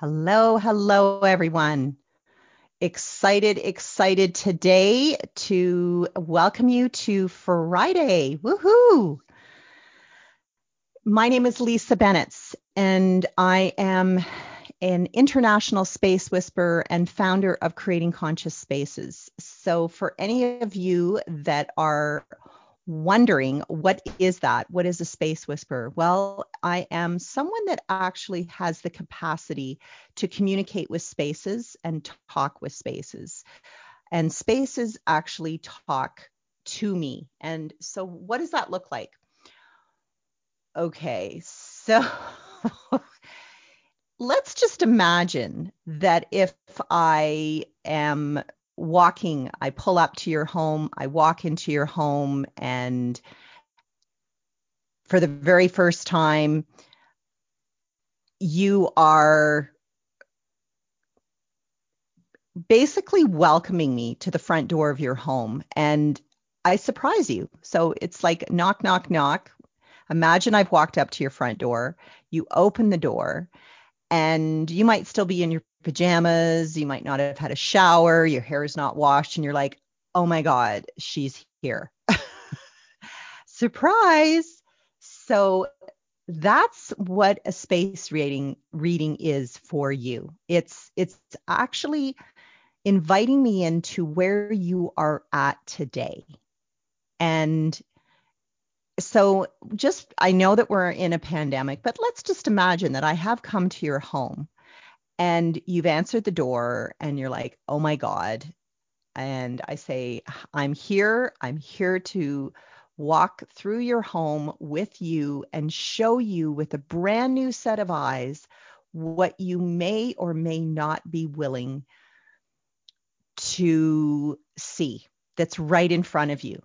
Hello, hello, everyone. Excited, excited today to welcome you to Friday. Woohoo! My name is Lisa Bennett, and I am an international space whisperer and founder of Creating Conscious Spaces. So, for any of you that are wondering what is that? What is a space whisperer? Well, I am someone that actually has the capacity to communicate with spaces and talk with spaces. And spaces actually talk to me. And so what does that look like? Okay, so let's just imagine that if I am walking, I pull up to your home, I walk into your home, and for the very first time, you are basically welcoming me to the front door of your home and I surprise you. So it's like knock, knock, knock. Imagine I've walked up to your front door, you open the door, and you might still be in your pajamas, you might not have had a shower, your hair is not washed, and you're like, oh my God, she's here. Surprise. So that's what a space reading reading is for you. It's it's actually inviting me into where you are at today. And so just I know that we're in a pandemic, but let's just imagine that I have come to your home and you've answered the door and you're like, "Oh my god." And I say, "I'm here. I'm here to walk through your home with you and show you with a brand new set of eyes what you may or may not be willing to see that's right in front of you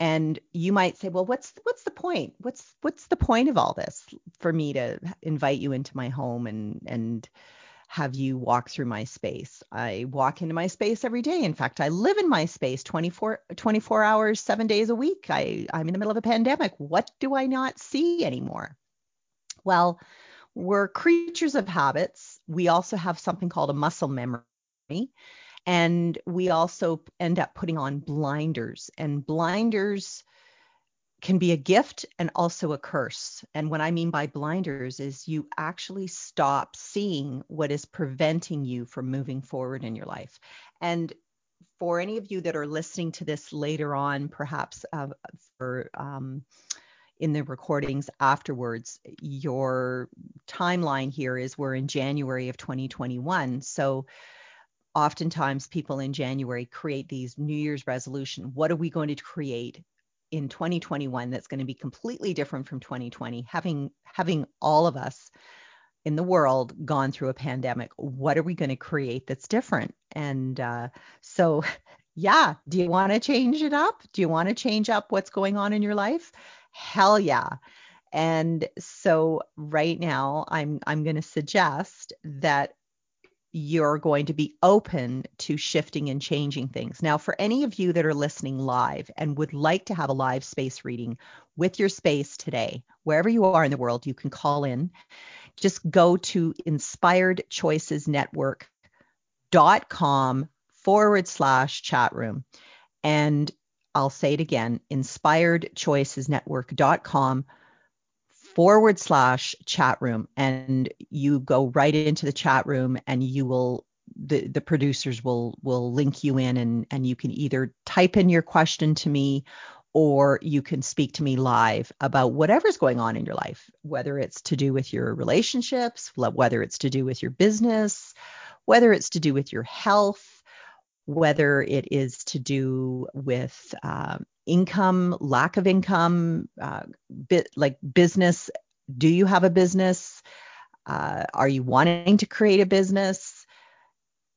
and you might say well what's what's the point what's what's the point of all this for me to invite you into my home and and have you walk through my space? I walk into my space every day. In fact i live in my space 24 24 hours 7 days a week. I i'm in the middle of a pandemic. What do i not see anymore? Well we're creatures of habits. We also have something called a muscle memory and we also end up putting on blinders, and blinders can be a gift and also a curse. And what I mean by blinders is you actually stop seeing what is preventing you from moving forward in your life. And for any of you that are listening to this later on, perhaps uh, for um, in the recordings afterwards, your timeline here is we're in January of 2021. So oftentimes people in January create these New Year's resolution. What are we going to create in 2021 that's going to be completely different from 2020? Having having all of us in the world gone through a pandemic, what are we going to create that's different? And uh, so, yeah, do you want to change it up? Do you want to change up what's going on in your life? Hell yeah. And so right now I'm I'm going to suggest that you're going to be open to shifting and changing things. Now, for any of you that are listening live and would like to have a live space reading with your space today, wherever you are in the world, you can call in. Just go to inspiredchoicesnetwork.com forward slash chat room. And I'll say it again inspiredchoicesnetwork.com forward slash chat room and you go right into the chat room and you will the the producers will will link you in and and you can either type in your question to me or you can speak to me live about whatever's going on in your life whether it's to do with your relationships whether it's to do with your business whether it's to do with your health whether it is to do with um, income, lack of income, uh, bit like business. Do you have a business? Uh, are you wanting to create a business?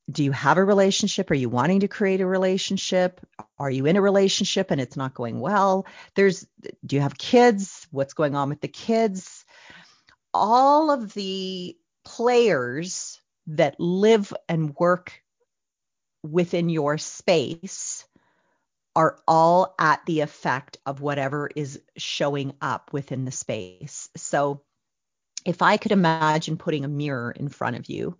Do you have a relationship? Are you wanting to create a relationship? Are you in a relationship and it's not going well? There's do you have kids? What's going on with the kids? All of the players that live and work within your space are all at the effect of whatever is showing up within the space. So if I could imagine putting a mirror in front of you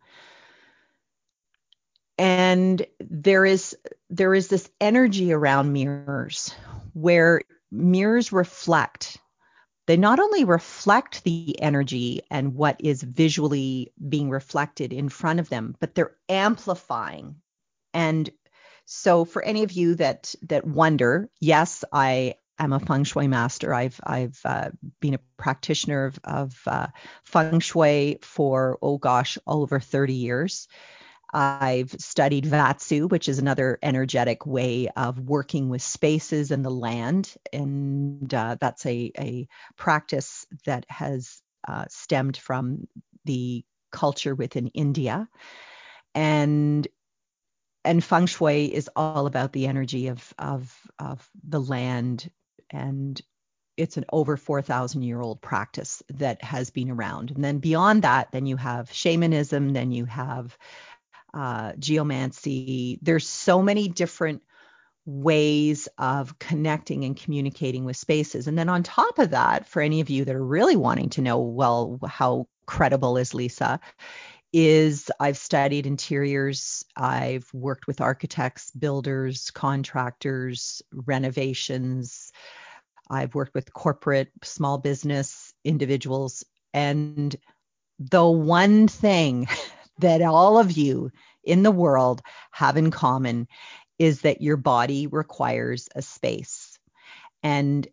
and there is there is this energy around mirrors where mirrors reflect they not only reflect the energy and what is visually being reflected in front of them but they're amplifying and so for any of you that that wonder, yes, I am a feng shui master. I've I've uh, been a practitioner of, of uh, feng shui for oh gosh, all over 30 years. I've studied Vastu, which is another energetic way of working with spaces and the land, and uh, that's a a practice that has uh, stemmed from the culture within India. And and feng shui is all about the energy of of of the land. And it's an over 4000 year old practice that has been around. And then beyond that then you have shamanism then you have uh, geomancy. There's so many different ways of connecting and communicating with spaces. And then on top of that for any of you that are really wanting to know well how credible is lisa is I've studied interiors, I've worked with architects, builders, contractors, renovations. I've worked with corporate, small business individuals. And the one thing that all of you in the world have in common is that your body requires a space. And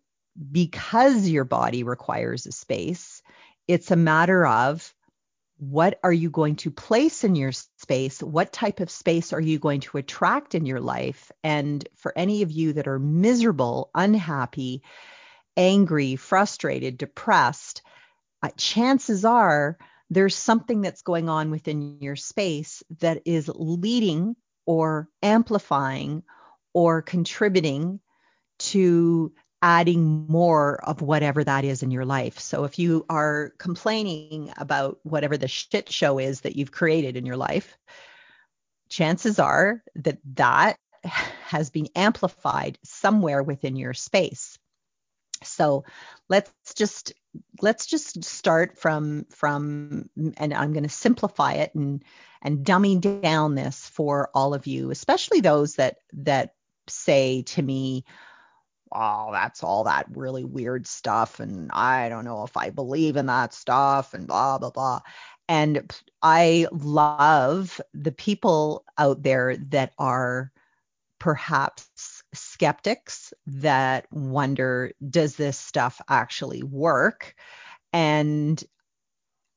because your body requires a space, it's a matter of what are you going to place in your space? What type of space are you going to attract in your life? And for any of you that are miserable, unhappy, angry, frustrated, depressed, uh, chances are there's something that's going on within your space that is leading or amplifying or contributing to adding more of whatever that is in your life. So if you are complaining about whatever the shit show is that you've created in your life, chances are that that has been amplified somewhere within your space. So let's just let's just start from from and I'm going to simplify it and and dummy down this for all of you, especially those that that say to me, oh, that's all that really weird stuff. And I don't know if I believe in that stuff and blah, blah, blah. And I love the people out there that are perhaps skeptics that wonder, does this stuff actually work? And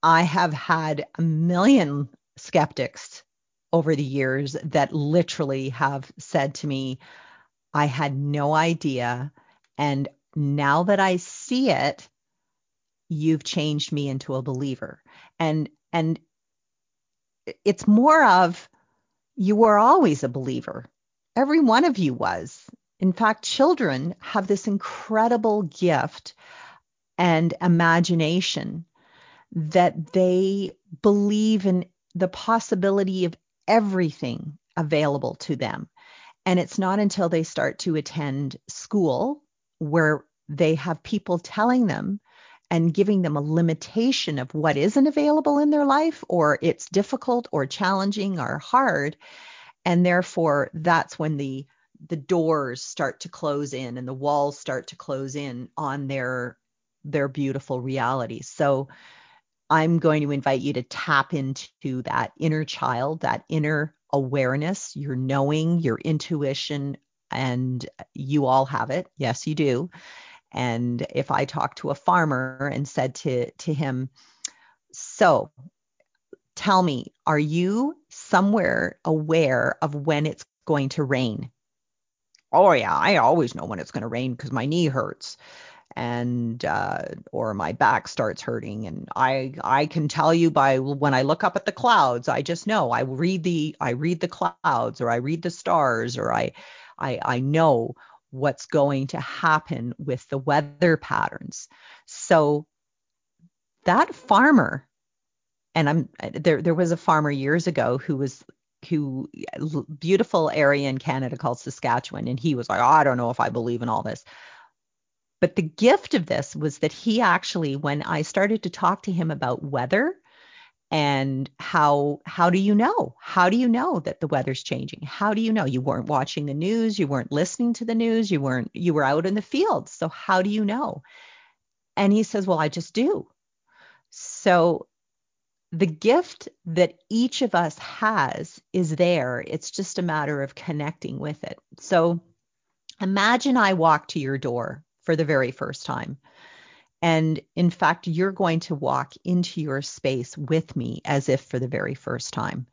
I have had a million skeptics over the years that literally have said to me, I had no idea. And now that I see it, you've changed me into a believer. And and it's more of you were always a believer. Every one of you was. In fact, children have this incredible gift and imagination that they believe in the possibility of everything available to them. And it's not until they start to attend school where they have people telling them and giving them a limitation of what isn't available in their life or it's difficult or challenging or hard. And therefore that's when the the doors start to close in and the walls start to close in on their their beautiful reality. So i'm going to invite you to tap into that inner child that inner awareness, your knowing, your intuition, and you all have it. Yes, you do. And if I talked to a farmer and said to, to him, So tell me, are you somewhere aware of when it's going to rain? Oh, yeah, I always know when it's going to rain because my knee hurts. And uh, or my back starts hurting and i i can tell you by when i look up at the clouds i just know. I read the i read the clouds or i read the stars or i i i know what's going to happen with the weather patterns. So that farmer and i'm there there was a farmer years ago who was who beautiful area in Canada called Saskatchewan and he was like oh, I don't know if I believe in all this but the gift of this was that he actually, when I started to talk to him about weather and how how do you know? How do you know that the weather's changing? How do you know? You weren't watching the news, you weren't listening to the news, you weren't you were out in the field. So how do you know? And he says, "Well, I just do." So the gift that each of us has is there. It's just a matter of connecting with it. So imagine I walk to your door for the very first time. And in fact, you're going to walk into your space with me as if for the very first time.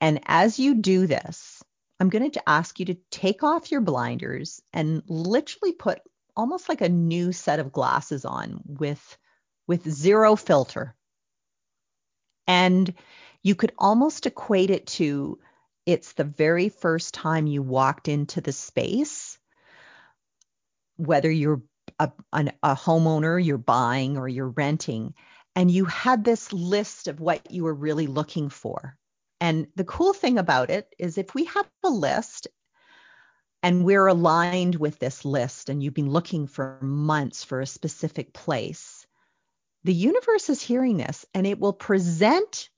And as you do this, I'm going to ask you to take off your blinders and literally put almost like a new set of glasses on with with zero filter. And you could almost equate it to it's the very first time you walked into the space whether you're a, an, a homeowner, you're buying or you're renting, and you had this list of what you were really looking for. And the cool thing about it is if we have a list and we're aligned with this list and you've been looking for months for a specific place, the universe is hearing this and it will present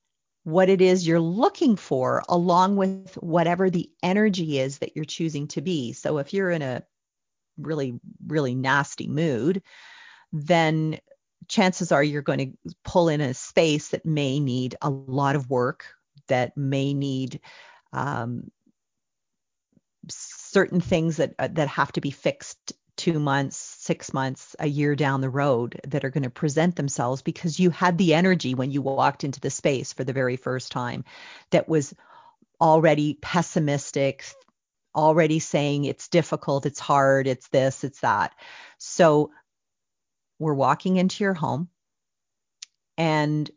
what it is you're looking for along with whatever the energy is that you're choosing to be. So if you're in a really, really nasty mood, then chances are you're going to pull in a space that may need a lot of work, that may need um, certain things that uh, that have to be fixed two months, six months, a year down the road that are going to present themselves because you had the energy when you walked into the space for the very first time that was already pessimistic, already saying it's difficult, it's hard, it's this, it's that. So we're walking into your home and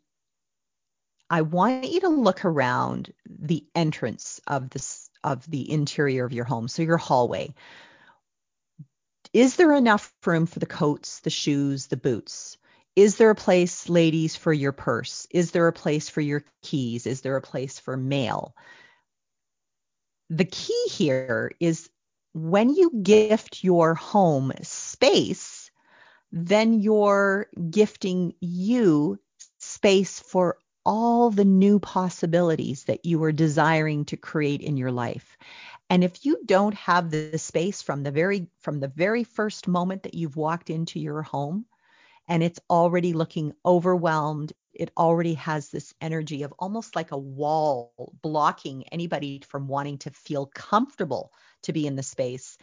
I want you to look around the entrance of this of the interior of your home. So your hallway. Is there enough room for the coats, the shoes, the boots? Is there a place, ladies, for your purse? Is there a place for your keys? Is there a place for mail? The key here is when you gift your home space, then you're gifting you space for all the new possibilities that you are desiring to create in your life. And if you don't have the space from the very from the very first moment that you've walked into your home and it's already looking overwhelmed it already has this energy of almost like a wall blocking anybody from wanting to feel comfortable to be in the space.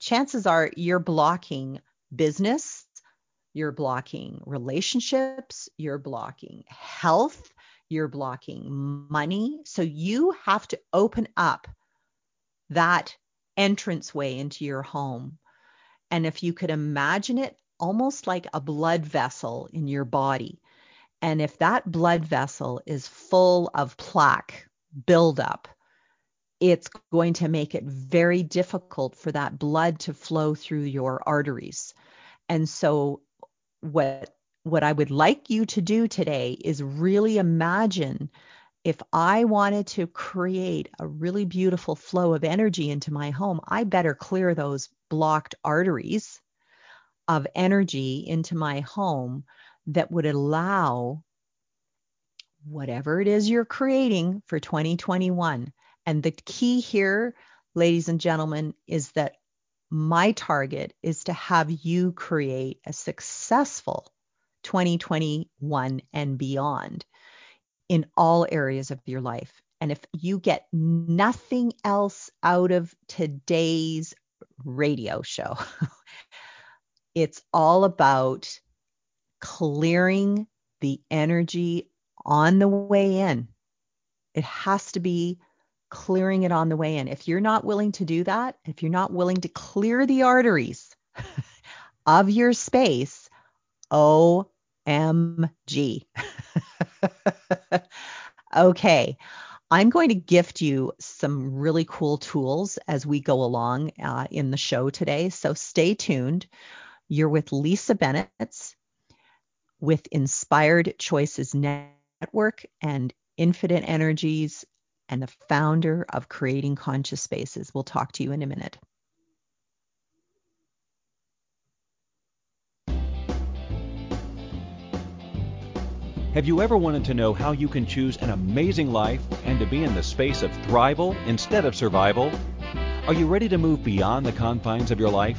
Chances are you're blocking business, you're blocking relationships, you're blocking health, you're blocking money. So you have to open up that entranceway into your home. And if you could imagine it almost like a blood vessel in your body, and if that blood vessel is full of plaque buildup, it's going to make it very difficult for that blood to flow through your arteries. And so what what I would like you to do today is really imagine if I wanted to create a really beautiful flow of energy into my home, I better clear those blocked arteries of energy into my home that would allow whatever it is you're creating for 2021. And the key here, ladies and gentlemen, is that my target is to have you create a successful 2021 and beyond in all areas of your life. And if you get nothing else out of today's radio show, it's all about clearing the energy on the way in. It has to be clearing it on the way in. If you're not willing to do that, if you're not willing to clear the arteries, of your space, OMG. okay. I'm going to gift you some really cool tools as we go along uh, in the show today. So stay tuned. You're with Lisa Bennett with Inspired Choices Network and Infinite Energies and the founder of Creating Conscious Spaces. We'll talk to you in a minute. Have you ever wanted to know how you can choose an amazing life and to be in the space of thrival instead of survival? Are you ready to move beyond the confines of your life?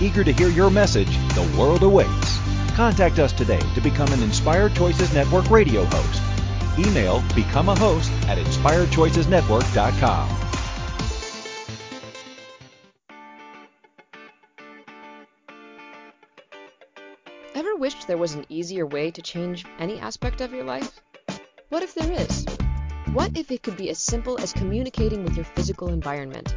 Eager to hear your message, the world awaits. Contact us today to become an Inspired Choices Network radio host. Email become a host at inspiredchoicesnetwork.com. Ever wished there was an easier way to change any aspect of your life? What if there is? What if it could be as simple as communicating with your physical environment?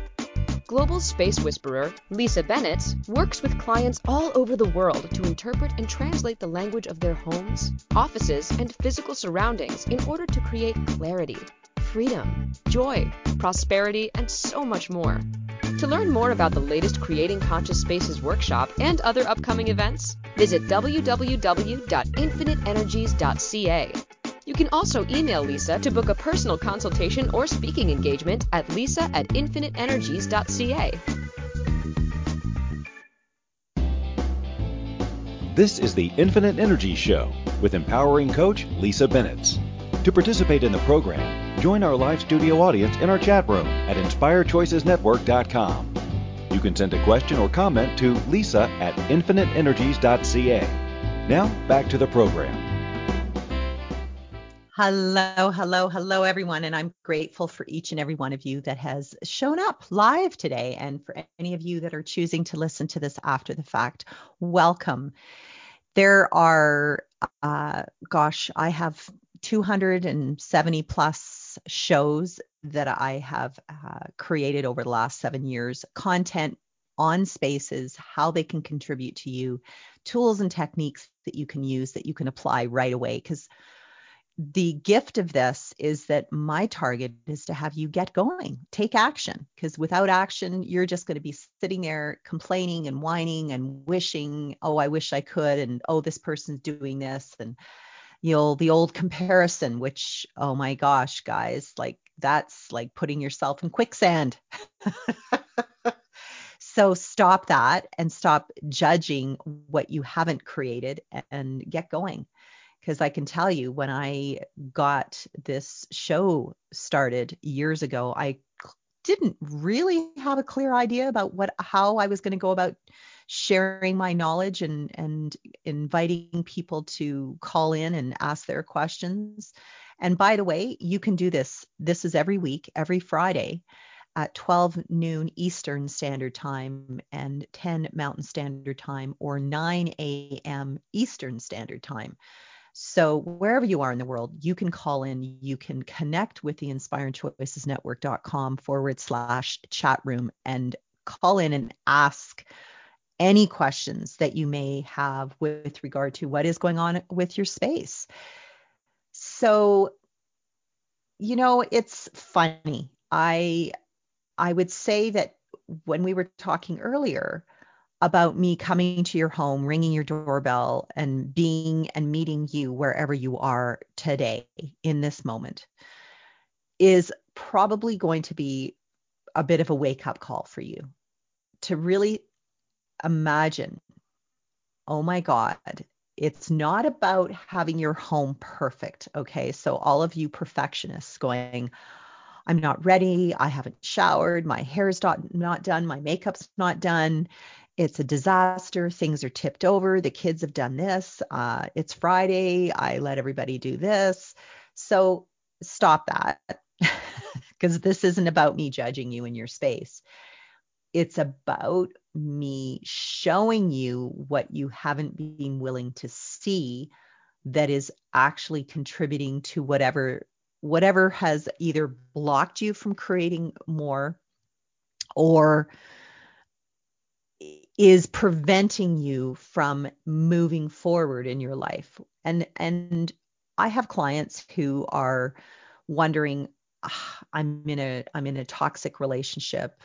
Global space whisperer Lisa Bennett works with clients all over the world to interpret and translate the language of their homes, offices, and physical surroundings in order to create clarity, freedom, joy, prosperity, and so much more. To learn more about the latest Creating Conscious Spaces workshop and other upcoming events, visit www.infiniteenergies.ca. You can also email Lisa to book a personal consultation or speaking engagement at lisa at infiniteenergies.ca. This is the Infinite Energy Show with empowering coach Lisa Bennett. To participate in the program, join our live studio audience in our chat room at inspirechoicesnetwork.com. You can send a question or comment to lisa at infiniteenergies.ca. Now, back to the program. Hello, hello, hello, everyone. And I'm grateful for each and every one of you that has shown up live today. And for any of you that are choosing to listen to this after the fact, welcome. There are, uh, gosh, I have 270 plus shows that I have uh, created over the last seven years, content on spaces, how they can contribute to you, tools and techniques that you can use that you can apply right away. Because the gift of this is that my target is to have you get going, take action. Because without action, you're just going to be sitting there complaining and whining and wishing, oh, I wish I could, and oh, this person's doing this, and you know the old comparison which oh my gosh guys like that's like putting yourself in quicksand so stop that and stop judging what you haven't created and get going because i can tell you when i got this show started years ago i didn't really have a clear idea about what how i was going to go about sharing my knowledge and and inviting people to call in and ask their questions. And by the way, you can do this. This is every week, every Friday at 12 noon Eastern Standard Time and 10 Mountain Standard Time or 9 a.m. Eastern Standard Time. So wherever you are in the world, you can call in, you can connect with the inspiredchoicesnetwork.com forward slash chat room and call in and ask any questions that you may have with regard to what is going on with your space. So, you know, it's funny. I I would say that when we were talking earlier, about me coming to your home, ringing your doorbell, and being and meeting you wherever you are today in this moment is probably going to be a bit of a wake up call for you to really imagine oh my God, it's not about having your home perfect. Okay. So, all of you perfectionists going, I'm not ready. I haven't showered. My hair's not, not done. My makeup's not done. It's a disaster. Things are tipped over. The kids have done this. Uh, it's Friday. I let everybody do this. So, stop that because this isn't about me judging you in your space. It's about me showing you what you haven't been willing to see that is actually contributing to whatever whatever has either blocked you from creating more or is preventing you from moving forward in your life and and i have clients who are wondering ah, i'm in a i'm in a toxic relationship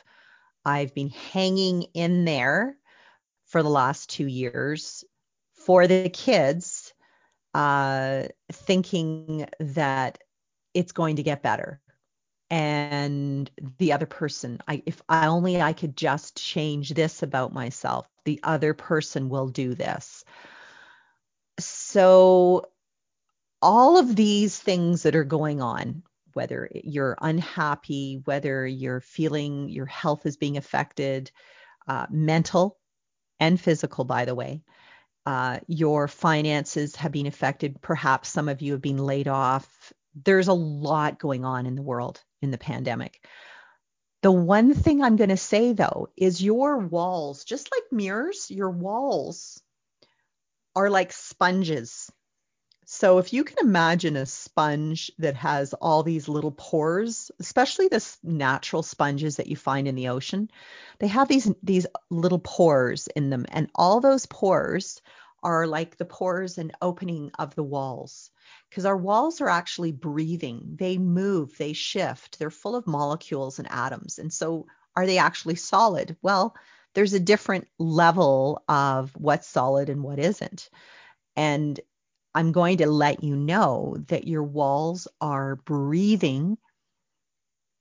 I've been hanging in there for the last two years for the kids, uh, thinking that it's going to get better. And the other person, I, if I only I could just change this about myself, the other person will do this. So, all of these things that are going on whether you're unhappy, whether you're feeling your health is being affected, uh, mental and physical, by the way. Uh, your finances have been affected. Perhaps some of you have been laid off. There's a lot going on in the world in the pandemic. The one thing I'm going to say though is your walls, just like mirrors, your walls are like sponges so if you can imagine a sponge that has all these little pores, especially the natural sponges that you find in the ocean, they have these these little pores in them and all those pores are like the pores and opening of the walls because our walls are actually breathing. They move, they shift. They're full of molecules and atoms. And so are they actually solid? Well, there's a different level of what's solid and what isn't. And I'm going to let you know that your walls are breathing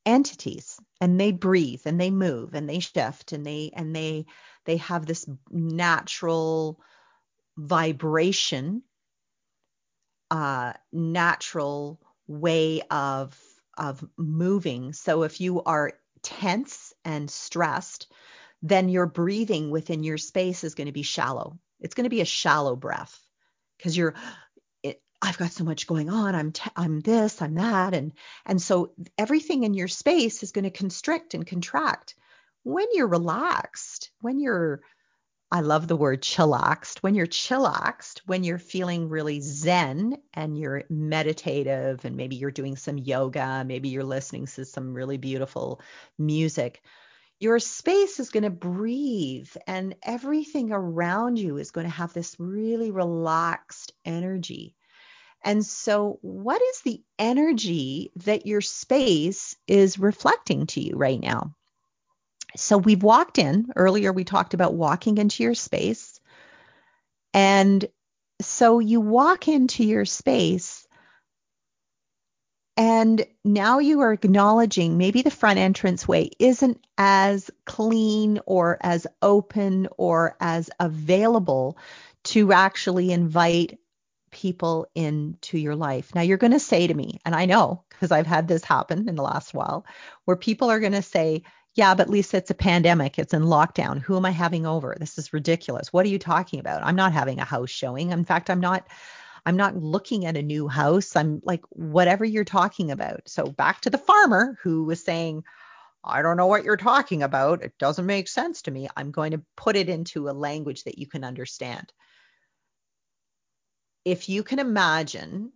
entities and they breathe and they move and they shift and they and they they have this natural vibration uh natural way of of moving so if you are tense and stressed then your breathing within your space is going to be shallow it's going to be a shallow breath because you're I've got so much going on. I'm t- I'm this, I'm that, and and so everything in your space is going to constrict and contract. When you're relaxed, when you're I love the word chillaxed. When you're chillaxed, when you're feeling really zen and you're meditative and maybe you're doing some yoga, maybe you're listening to some really beautiful music, your space is going to breathe and everything around you is going to have this really relaxed energy. And so, what is the energy that your space is reflecting to you right now? So, we've walked in earlier, we talked about walking into your space. And so, you walk into your space, and now you are acknowledging maybe the front entrance way isn't as clean or as open or as available to actually invite people into your life. Now you're going to say to me, and I know because I've had this happen in the last while, where people are going to say, yeah, but Lisa, it's a pandemic. It's in lockdown. Who am I having over? This is ridiculous. What are you talking about? I'm not having a house showing. In fact, I'm not I'm not looking at a new house. I'm like whatever you're talking about. So back to the farmer who was saying, I don't know what you're talking about. It doesn't make sense to me. I'm going to put it into a language that you can understand if you can imagine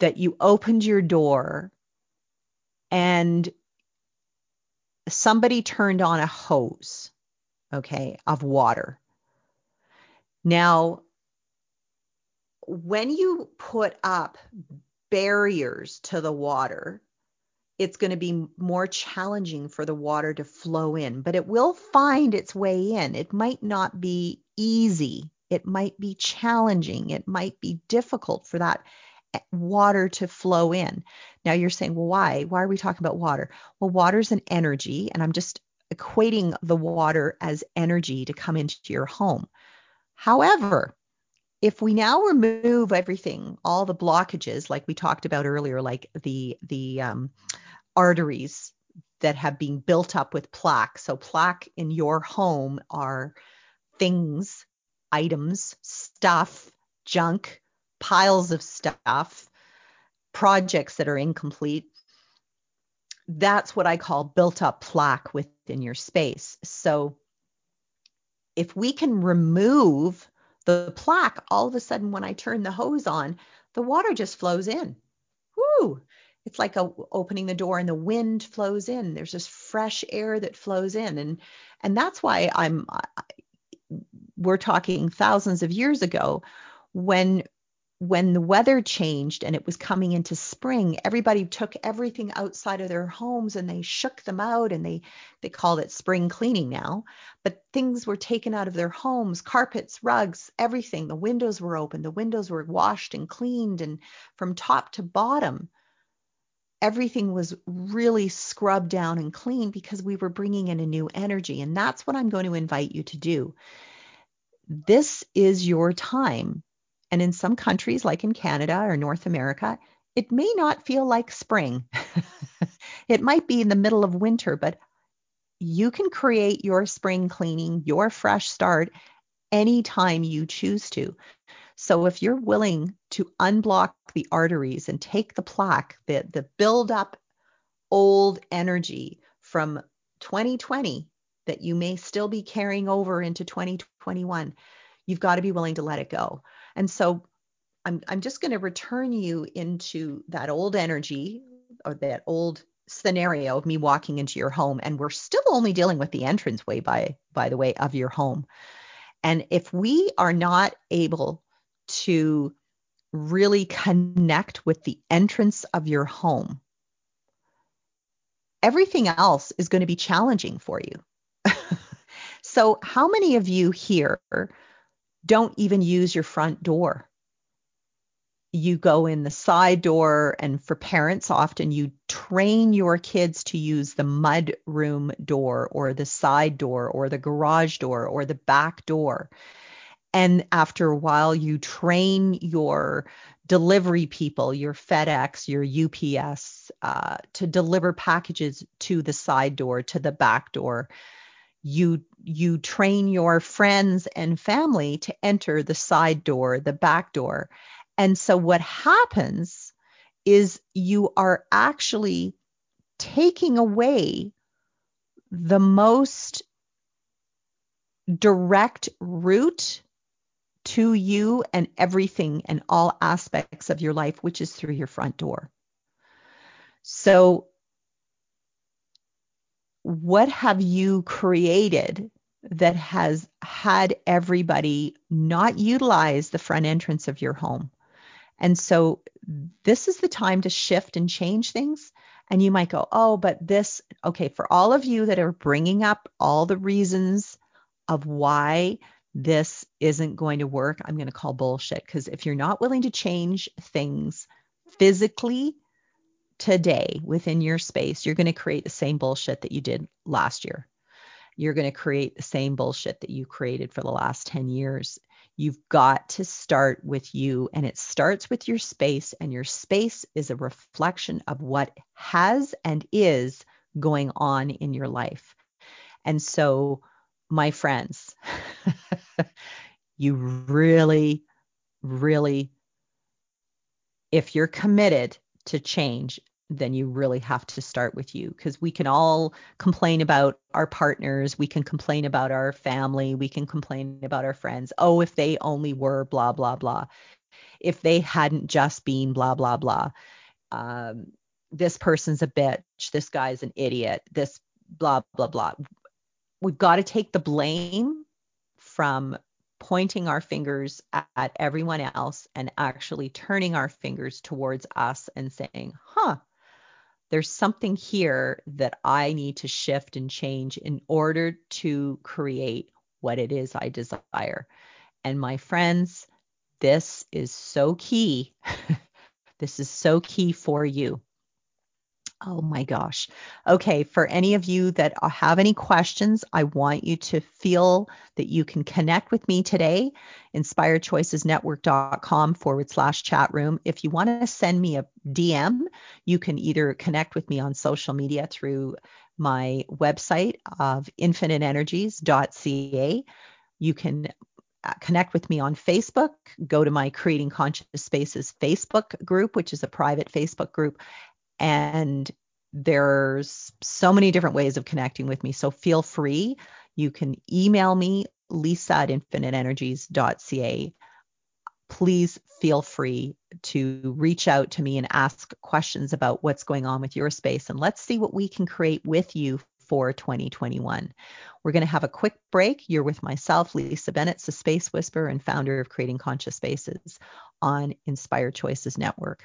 that you opened your door and somebody turned on a hose, okay, of water. Now, when you put up barriers to the water, it's going to be more challenging for the water to flow in, but it will find its way in. It might not be easy. It might be challenging. It might be difficult for that water to flow in. Now you're saying, well, why? Why are we talking about water? Well, water's an energy, and I'm just equating the water as energy to come into your home. However, if we now remove everything, all the blockages, like we talked about earlier, like the the um, arteries that have been built up with plaque. So plaque in your home are things, items, stuff, junk, piles of stuff, projects that are incomplete. That's what I call built up plaque within your space. So if we can remove the plaque, all of a sudden when I turn the hose on, the water just flows in. Woo! it's like a, opening the door and the wind flows in there's this fresh air that flows in and and that's why i'm we're talking thousands of years ago when when the weather changed and it was coming into spring everybody took everything outside of their homes and they shook them out and they they called it spring cleaning now but things were taken out of their homes carpets rugs everything the windows were open the windows were washed and cleaned and from top to bottom everything was really scrubbed down and clean because we were bringing in a new energy. And that's what I'm going to invite you to do. This is your time. And in some countries, like in Canada or North America, it may not feel like spring. it might be in the middle of winter, but you can create your spring cleaning, your fresh start anytime you choose to. So if you're willing to unblock the arteries and take the plaque, the, the build up old energy from 2020 that you may still be carrying over into 2021, you've got to be willing to let it go. And so I'm, I'm just going to return you into that old energy or that old scenario of me walking into your home and we're still only dealing with the entranceway by by the way of your home and if we are not able to really connect with the entrance of your home, everything else is going to be challenging for you. so, how many of you here don't even use your front door? You go in the side door, and for parents, often you train your kids to use the mud room door or the side door or the garage door or the back door. And after a while, you train your delivery people, your FedEx, your UPS, uh, to deliver packages to the side door, to the back door. You you train your friends and family to enter the side door, the back door. And so what happens is you are actually taking away the most direct route to you and everything and all aspects of your life, which is through your front door. So, what have you created that has had everybody not utilize the front entrance of your home? And so, this is the time to shift and change things. And you might go, oh, but this, okay, for all of you that are bringing up all the reasons of why this isn't going to work, I'm going to call bullshit. Because if you're not willing to change things physically today within your space, you're going to create the same bullshit that you did last year. You're going to create the same bullshit that you created for the last 10 years. You've got to start with you, and it starts with your space, and your space is a reflection of what has and is going on in your life. And so, my friends, you really, really, if you're committed to change, then you really have to start with you because we can all complain about our partners. We can complain about our family. We can complain about our friends. Oh, if they only were blah, blah, blah. If they hadn't just been blah, blah, blah. Um, this person's a bitch. This guy's an idiot. This blah, blah, blah we've got to take the blame from pointing our fingers at everyone else and actually turning our fingers towards us and saying, huh, there's something here that I need to shift and change in order to create what it is I desire. And my friends, this is so key. this is so key for you. Oh my gosh. Okay, for any of you that have any questions, I want you to feel that you can connect with me today, inspiredchoicesnetwork.com forward slash chat room. If you want to send me a DM, you can either connect with me on social media through my website of infiniteenergies.ca. You can uh, connect with me on Facebook. Go to my Creating Conscious Spaces Facebook group, which is a private Facebook group, and there's so many different ways of connecting with me. So feel free. You can email me, lisa at infiniteenergies.ca. Please feel free to reach out to me and ask questions about what's going on with your space. And let's see what we can create with you for 2021. We're going to have a quick break. You're with myself, Lisa Bennett, the Space Whisperer and founder of Creating Conscious Spaces on Inspired Choices Network.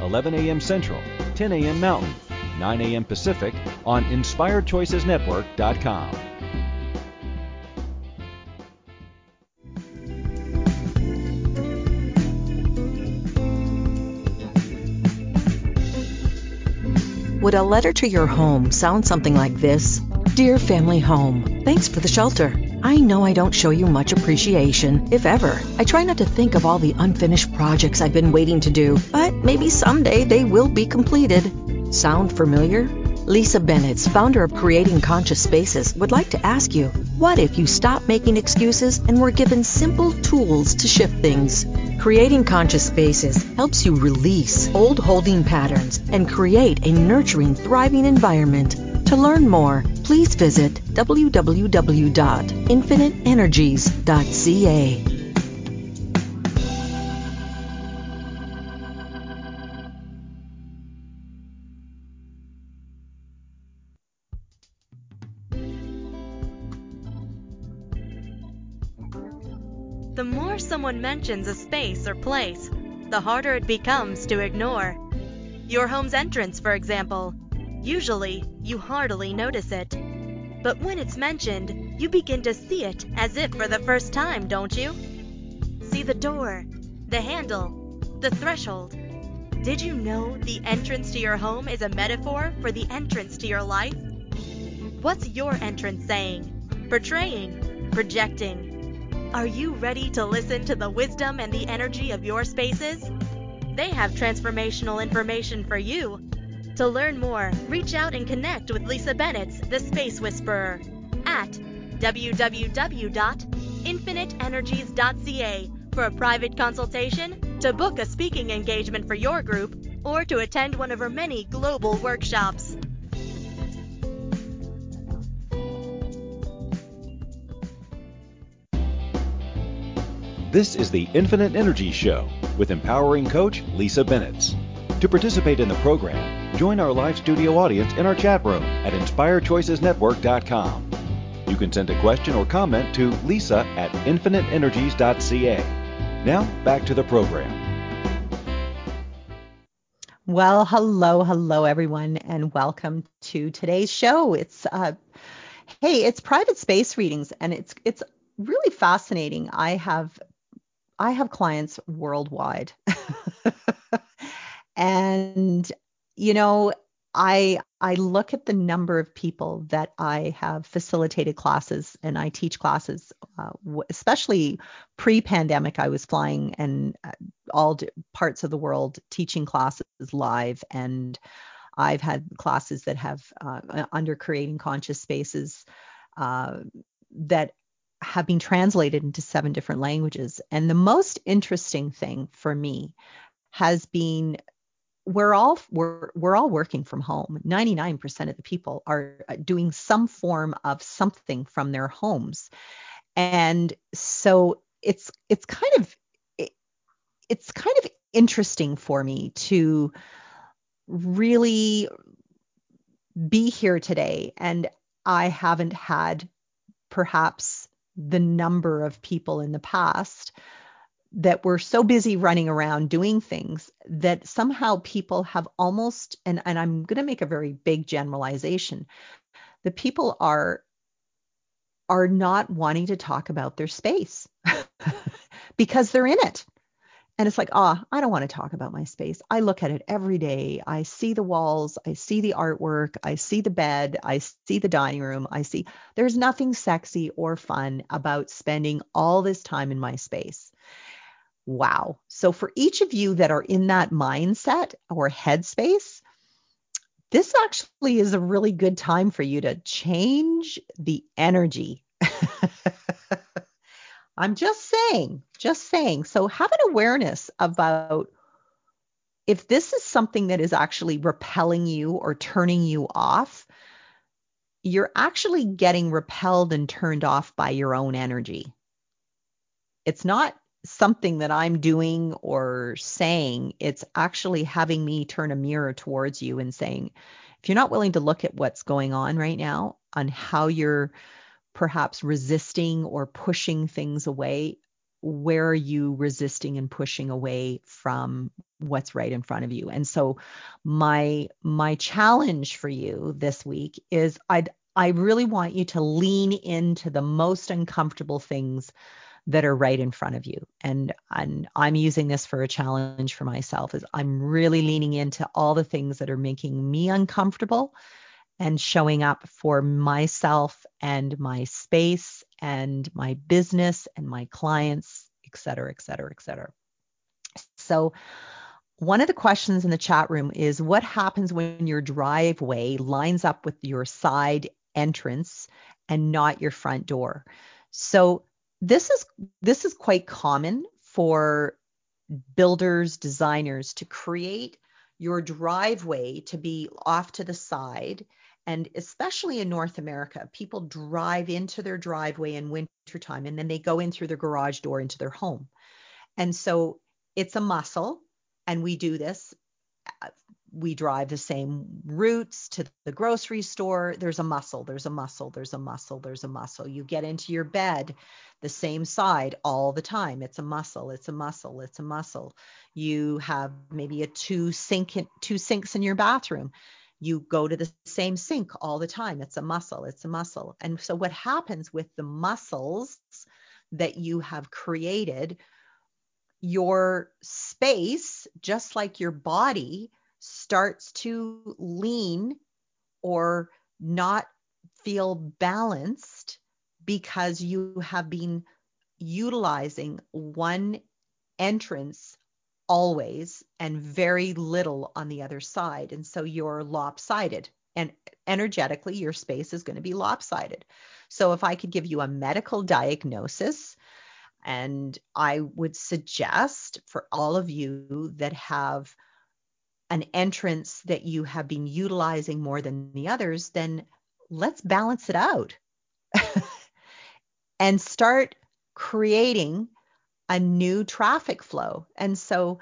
11 a.m. Central, 10 a.m. Mountain, 9 a.m. Pacific on InspiredChoicesNetwork.com. Would a letter to your home sound something like this? Dear Family Home, thanks for the shelter. I know I don't show you much appreciation, if ever. I try not to think of all the unfinished projects I've been waiting to do, but maybe someday they will be completed. Sound familiar? Lisa Bennett, founder of Creating Conscious Spaces, would like to ask you what if you stopped making excuses and were given simple tools to shift things? Creating Conscious Spaces helps you release old holding patterns and create a nurturing, thriving environment. To learn more, please visit www.infiniteenergies.ca. The more someone mentions a space or place, the harder it becomes to ignore. Your home's entrance, for example. Usually, you hardly notice it. But when it's mentioned, you begin to see it as if for the first time, don't you? See the door, the handle, the threshold. Did you know the entrance to your home is a metaphor for the entrance to your life? What's your entrance saying, portraying, projecting? Are you ready to listen to the wisdom and the energy of your spaces? They have transformational information for you to learn more, reach out and connect with Lisa Bennett, the Space Whisperer, at www.infiniteenergies.ca for a private consultation, to book a speaking engagement for your group, or to attend one of her many global workshops. This is the Infinite Energy Show with empowering coach Lisa Bennett. To participate in the program, join our live studio audience in our chat room at inspiredchoicesnetwork.com. You can send a question or comment to lisa at infiniteenergies.ca. Now, back to the program. Well, hello, hello, everyone, and welcome to today's show. It's uh, hey, it's private space readings, and it's it's really fascinating. I have I have clients worldwide. and you know i i look at the number of people that i have facilitated classes and i teach classes uh, especially pre-pandemic i was flying and uh, all parts of the world teaching classes live and i've had classes that have uh, under creating conscious spaces uh, that have been translated into seven different languages. And the most interesting thing for me has been we're all we're, we're all working from home. 99% of the people are doing some form of something from their homes. And so it's it's kind of it, it's kind of interesting for me to really be here today. And i haven't had perhaps the number of people in the past that we're so busy running around doing things that somehow people have almost and, and i'm going to make a very big generalization the people are are not wanting to talk about their space because they're in it and it's like ah i don't want to talk about my space. I look at it every day. I see the walls. I see the artwork. I see the bed. I see the dining room. I see there's nothing sexy or fun about spending all this time in my space. Wow. So for each of you that are in that mindset or headspace, this actually is a really good time for you to change the energy. I'm just saying, just saying. So have an awareness about if this is something that is actually repelling you or turning you off, you're actually getting repelled and turned off by your own energy. It's not something that I'm doing or saying, it's actually having me turn a mirror towards you and saying, if you're not willing to look at what's going on right now, on how you're perhaps resisting or pushing things away, where are you resisting and pushing away from what's right in front of you? And so my my challenge for you this week is I'd I really want you to lean into the most uncomfortable things that are right in front of you. And, and I'm using this for a challenge for myself is I'm really leaning into all the things that are making me uncomfortable and showing up for myself and my space and my business and my clients, et cetera, et cetera, et cetera. So one of the questions in the chat room is what happens when your driveway lines up with your side entrance and not your front door? So this is this is quite common for builders, designers to create your driveway to be off to the side. And especially in North America, people drive into their driveway in wintertime and then they go in through their garage door into their home. And so it's a muscle. And we do this uh, we drive the same routes to the grocery store. There's a muscle, there's a muscle, there's a muscle, there's a muscle. You get into your bed the same side all the time. It's a muscle, it's a muscle, it's a muscle. You have maybe a two sink two sinks in your bathroom. You go to the same sink all the time. It's a muscle, it's a muscle. And so what happens with the muscles that you have created, your space, just like your body, starts to lean or not feel balanced because you have been utilizing one entrance always and very little on the other side. And so you're lopsided. And energetically, your space is going to be lopsided. So if I could give you a medical diagnosis, and I would suggest for all of you that have an entrance that you have been utilizing more than the others, then let's balance it out and start creating a new traffic flow. And so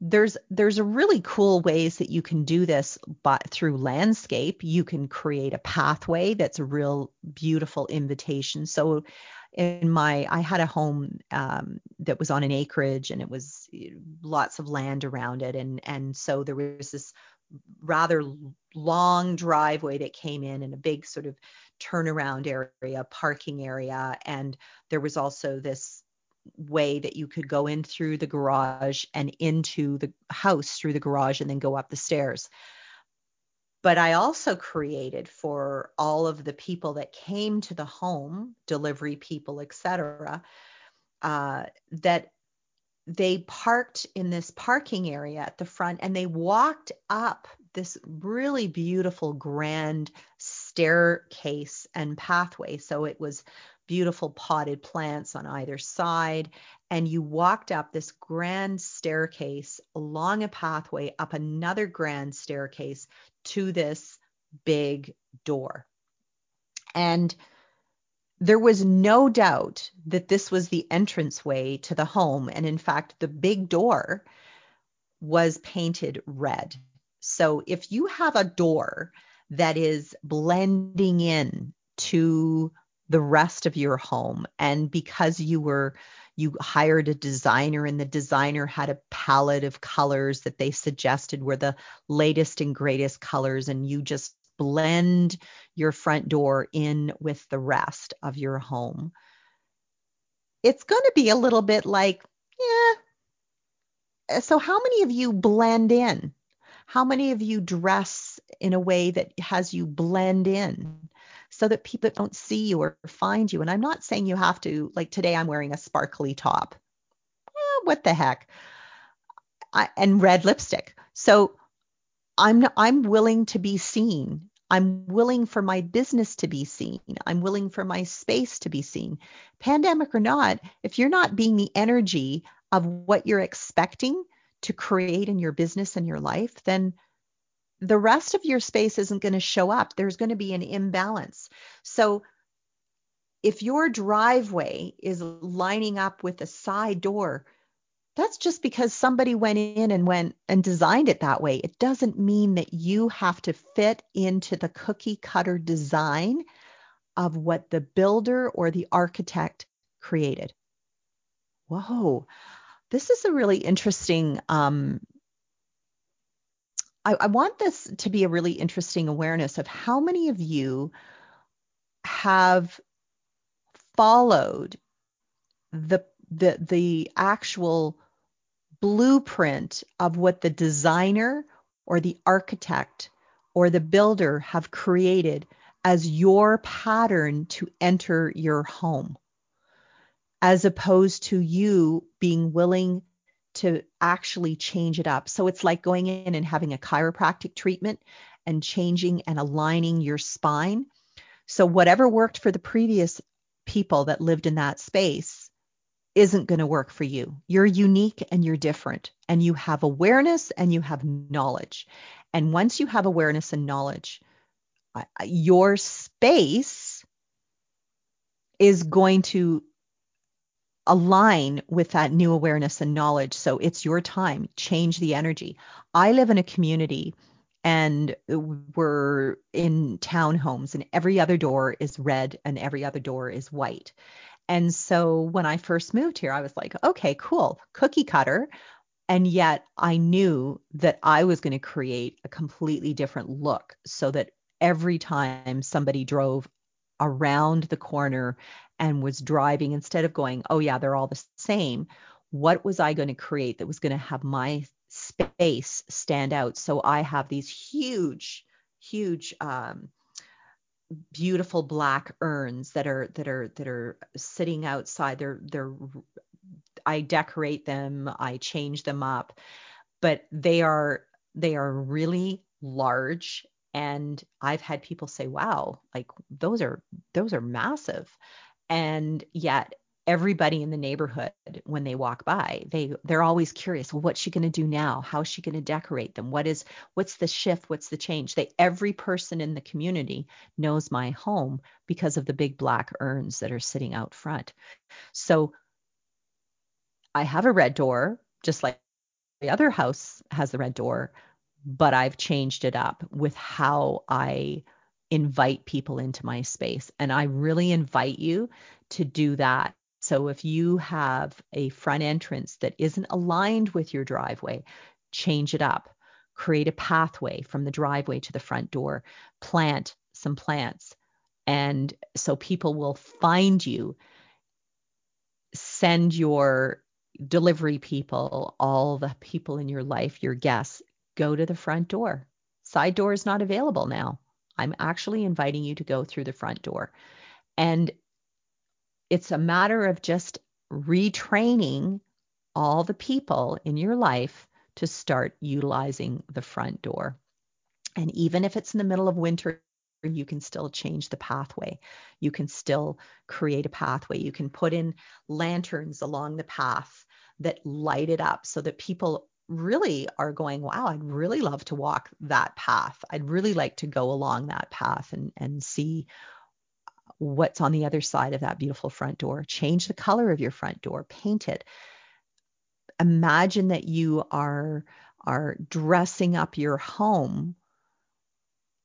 there's there's a really cool ways that you can do this but through landscape. You can create a pathway that's a real beautiful invitation. So in my I had a home um, that was on an acreage and it was eh, lots of land around it. And and so there was this rather long driveway that came in and a big sort of turnaround area parking area. And there was also this way that you could go in through the garage and into the house through the garage and then go up the stairs but I also created for all of the people that came to the home, delivery people, etc., uh, that they parked in this parking area at the front and they walked up this really beautiful grand staircase and pathway. So it was beautiful potted plants on either side. And you walked up this grand staircase along a pathway, up another grand staircase to this big door. And there was no doubt that this was the entranceway to the home. And in fact, the big door was painted red. So if you have a door that is blending in to the rest of your home. And because you were you hired a designer and the designer had a palette of colors that they suggested were the latest and greatest colors and you just blend your front door in with the rest of your home it's going to be a little bit like yeah. Uh, so how many of you blend in? How many of you dress in a way that has you blend in so that people don't see you or find you? And I'm not saying you have to, like today, I'm wearing a sparkly top. Eh, what the heck? I, and red lipstick. So I'm I'm willing to be seen. I'm willing for my business to be seen. I'm willing for my space to be seen. Pandemic or not, if you're not being the energy of what you're expecting, to create in your business and your life, then the rest of your space isn't going to show up. There's going to be an imbalance. So if your driveway is lining up with a side door, that's just because somebody went in and went and designed it that way. It doesn't mean that you have to fit into the cookie cutter design of what the builder or the architect created. Whoa, this is a really interesting um, I, I, want this to be a really interesting awareness of how many of you have followed the the the actual blueprint of what the designer or the architect or the builder have created as your pattern to enter your home as opposed to you being willing to actually change it up. So it's like going in and having a chiropractic treatment and changing and aligning your spine. So whatever worked for the previous people that lived in that space isn't going to work for you. You're unique and you're different and you have awareness and you have knowledge. And once you have awareness and knowledge, your space is going to align with that new awareness and knowledge. So it's your time. Change the energy. I live in a community and we're in townhomes and every other door is red and every other door is white. And so when I first moved here, I was like, okay, cool, cookie cutter. And yet I knew that I was going to create a completely different look so that every time somebody drove around the corner and was driving instead of going, oh yeah, they're all the same. What was I going to create that was going to have my space stand out? So I have these huge, huge, um, beautiful black urns that are that are that are sitting outside. They're they're I decorate them, I change them up, but they are they are really large and I've had people say, "Wow, like those are those are massive." and yet everybody in the neighborhood when they walk by they they're always curious well what's she going to do now? How's she going to decorate them? What is what's the shift? What's the change? They every person in the community knows my home because of the big black urns that are sitting out front. So i have a red door just like the other house has the red door but i've changed it up with how i invite people into my space. And I really invite you to do that. So if you have a front entrance that isn't aligned with your driveway, change it up. Create a pathway from the driveway to the front door. Plant some plants. And so people will find you. Send your delivery people, all the people in your life, your guests, go to the front door. Side door is not available now. I'm actually inviting you to go through the front door. And it's a matter of just retraining all the people in your life to start utilizing the front door. And even if it's in the middle of winter you can still change the pathway. You can still create a pathway. You can put in lanterns along the path that light it up so that people really are going, wow, I'd really love to walk that path. I'd really like to go along that path and, and see what's on the other side of that beautiful front door. Change the color of your front door, paint it. Imagine that you are are dressing up your home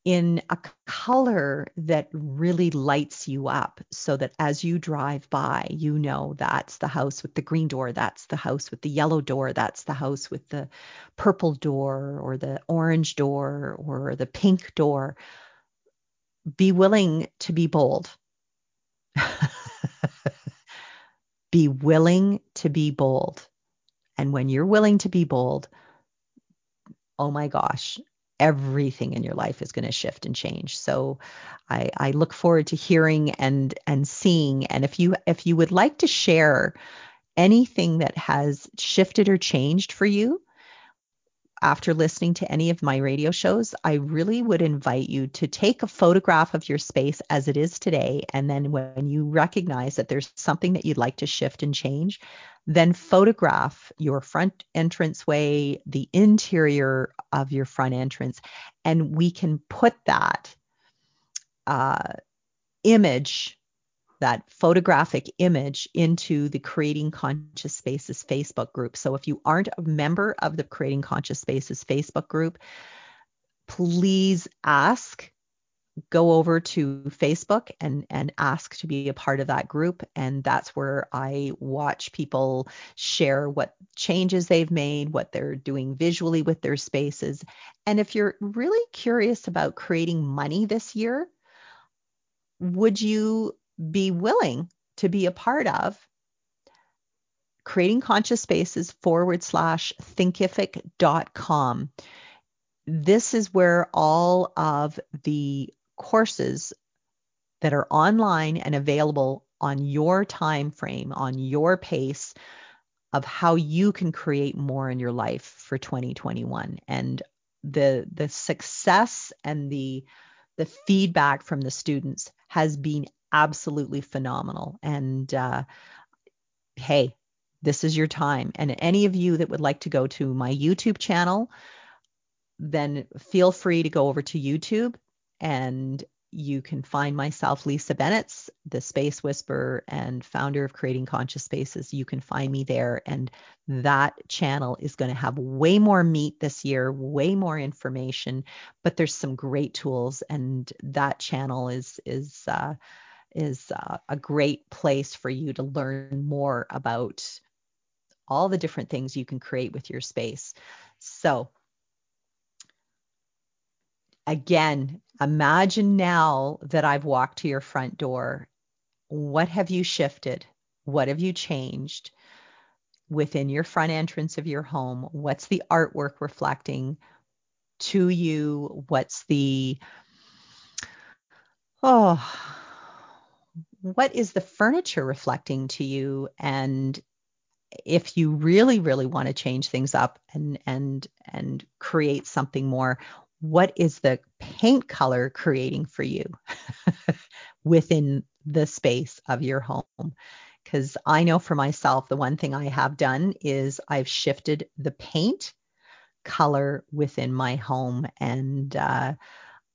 in a color that really lights you up so that as you drive by, you know that's the house with the green door, that's the house with the yellow door, that's the house with the purple door or the orange door or the pink door. Be willing to be bold. be willing to be bold. And when you're willing to be bold, oh my gosh, everything in your life is going to shift and change. So I, I look forward to hearing and and seeing. And if you if you would like to share anything that has shifted or changed for you, after listening to any of my radio shows, I really would invite you to take a photograph of your space as it is today. And then when you recognize that there's something that you'd like to shift and change, then photograph your front entranceway, the interior of your front entrance, and we can put that uh, image that photographic image into the Creating Conscious Spaces Facebook group. So if you aren't a member of the Creating Conscious Spaces Facebook group, please ask go over to Facebook and and ask to be a part of that group and that's where I watch people share what changes they've made, what they're doing visually with their spaces. And if you're really curious about creating money this year, would you be willing to be a part of creating conscious spaces forward slash thinkific.com. This is where all of the courses that are online and available on your time frame, on your pace of how you can create more in your life for 2021. And the the success and the the feedback from the students has been absolutely phenomenal. And uh, hey, this is your time. And any of you that would like to go to my YouTube channel, then feel free to go over to YouTube and you can find myself, Lisa Bennett, the Space Whisperer and founder of Creating Conscious Spaces. You can find me there. And that channel is going to have way more meat this year, way more information, but there's some great tools. And that channel is, is, uh, is uh, a great place for you to learn more about all the different things you can create with your space. So, again, imagine now that I've walked to your front door. What have you shifted? What have you changed within your front entrance of your home? What's the artwork reflecting to you? What's the, oh, what is the furniture reflecting to you? And if you really really want to change things up and and and create something more what is the paint color creating for you within the space of your home? Because i know for myself the one thing i have done is i've shifted the paint color within my home. And uh,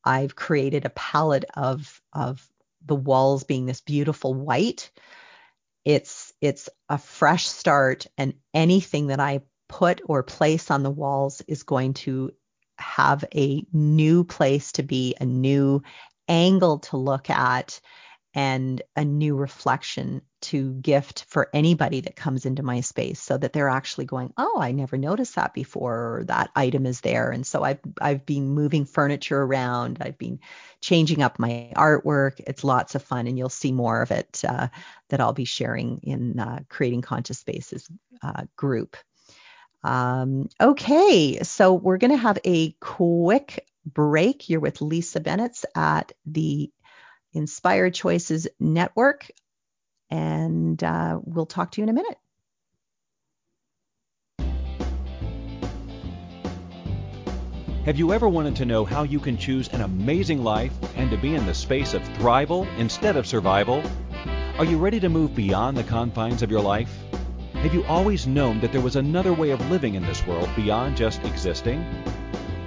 i've created a palette of of the walls being this beautiful white. It's it's a fresh start and anything that I put or place on the walls is going to have a new place to be, a new angle to look at and a new reflection to gift for anybody that comes into my space so that they're actually going, "Oh, I never noticed that before," or that item is there. And so I've I've been moving furniture around. I've been changing up my artwork. It's lots of fun, and you'll see more of it uh, that I'll be sharing in uh, creating conscious spaces uh, group. Um, okay, so we're going to have a quick break. You're with Lisa Bennett at the Inspired Choices Network. And uh, we'll talk to you in a minute. Have you ever wanted to know how you can choose an amazing life and to be in the space of thrival instead of survival? Are you ready to move beyond the confines of your life? Have you always known that there was another way of living in this world beyond just existing?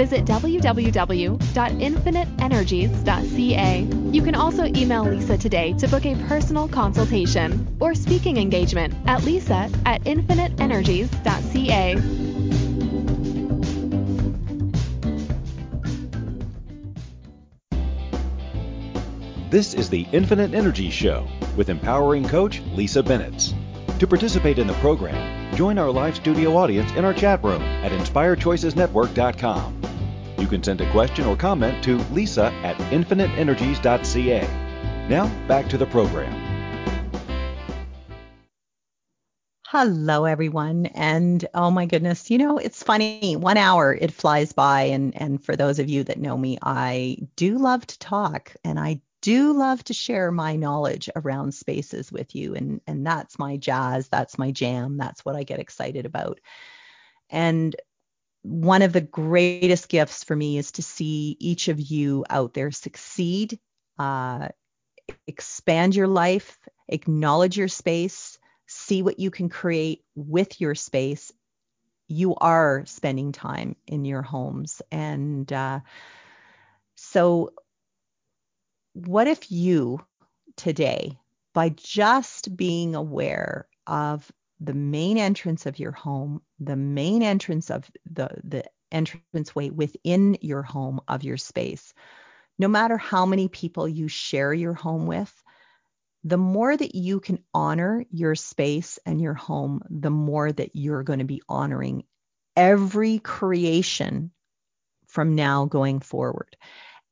visit www.infiniteenergies.ca. You can also email Lisa today to book a personal consultation or speaking engagement at lisa at infiniteenergies.ca. This is the Infinite Energy Show with empowering coach Lisa Bennett. To participate in the program, join our live studio audience in our chat room at inspiredchoicesnetwork.com. You can send a question or comment to lisa at infiniteenergies.ca. Now, back to the program. Hello, everyone. And oh my goodness, you know, it's funny. One hour, it flies by. And, and for those of you that know me, I do love to talk and I do love to share my knowledge around spaces with you. And, and that's my jazz. That's my jam. That's what I get excited about. And one of the greatest gifts for me is to see each of you out there succeed, uh, expand your life, acknowledge your space, see what you can create with your space. You are spending time in your homes. And uh, so, what if you today, by just being aware of the main entrance of your home, the main entrance of the the entranceway within your home of your space. No matter how many people you share your home with, the more that you can honor your space and your home, the more that you're going to be honoring every creation from now going forward.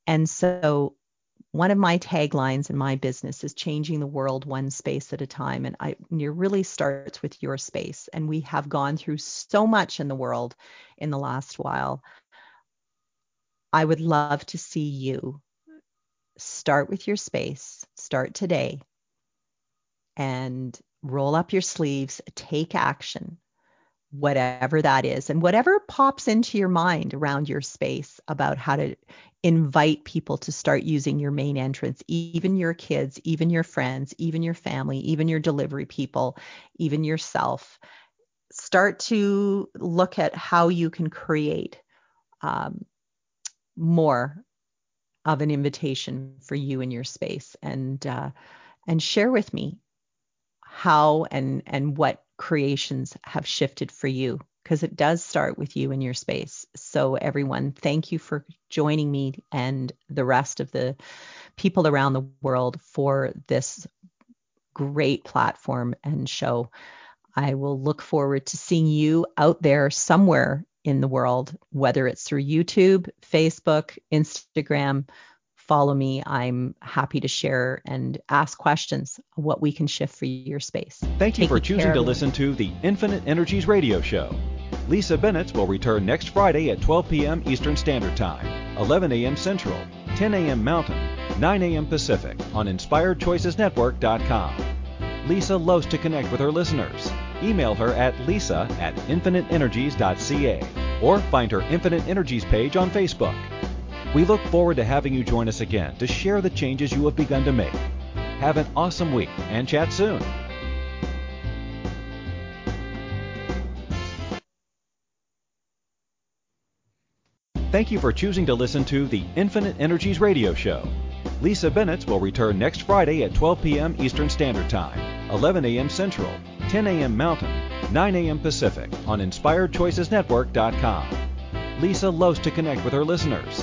And so one of my taglines in my business is changing the world one space at a time. And I, it really starts with your space. And we have gone through so much in the world in the last while. I would love to see you start with your space, start today, and roll up your sleeves, take action, whatever that is, and whatever pops into your mind around your space about how to invite people to start using your main entrance, even your kids, even your friends, even your family, even your delivery people, even yourself. Start to look at how you can create um, more of an invitation for you in your space and uh, and share with me how and and what creations have shifted for you because it does start with you and your space. So, everyone, thank you for joining me and the rest of the people around the world for this great platform and show. I will look forward to seeing you out there somewhere in the world, whether it's through YouTube, Facebook, Instagram, follow me. I'm happy to share and ask questions what we can shift for your space. Thank you Take for choosing to listen to the Infinite Energies radio show. Lisa Bennett will return next Friday at 12 p.m. Eastern Standard Time, 11 a.m. Central, 10 a.m. Mountain, 9 a.m. Pacific on InspiredChoicesNetwork.com. Lisa loves to connect with her listeners. Email her at lisa at infiniteenergies.ca or find her Infinite Energies page on Facebook. We look forward to having you join us again to share the changes you have begun to make. Have an awesome week and chat soon. Thank you for choosing to listen to the Infinite Energies radio show. Lisa Bennett will return next Friday at 12 p.m. Eastern Standard Time, 11 a.m. Central, 10 a.m. Mountain, 9 a.m. Pacific on InspiredChoicesNetwork.com. Lisa loves to connect with her listeners.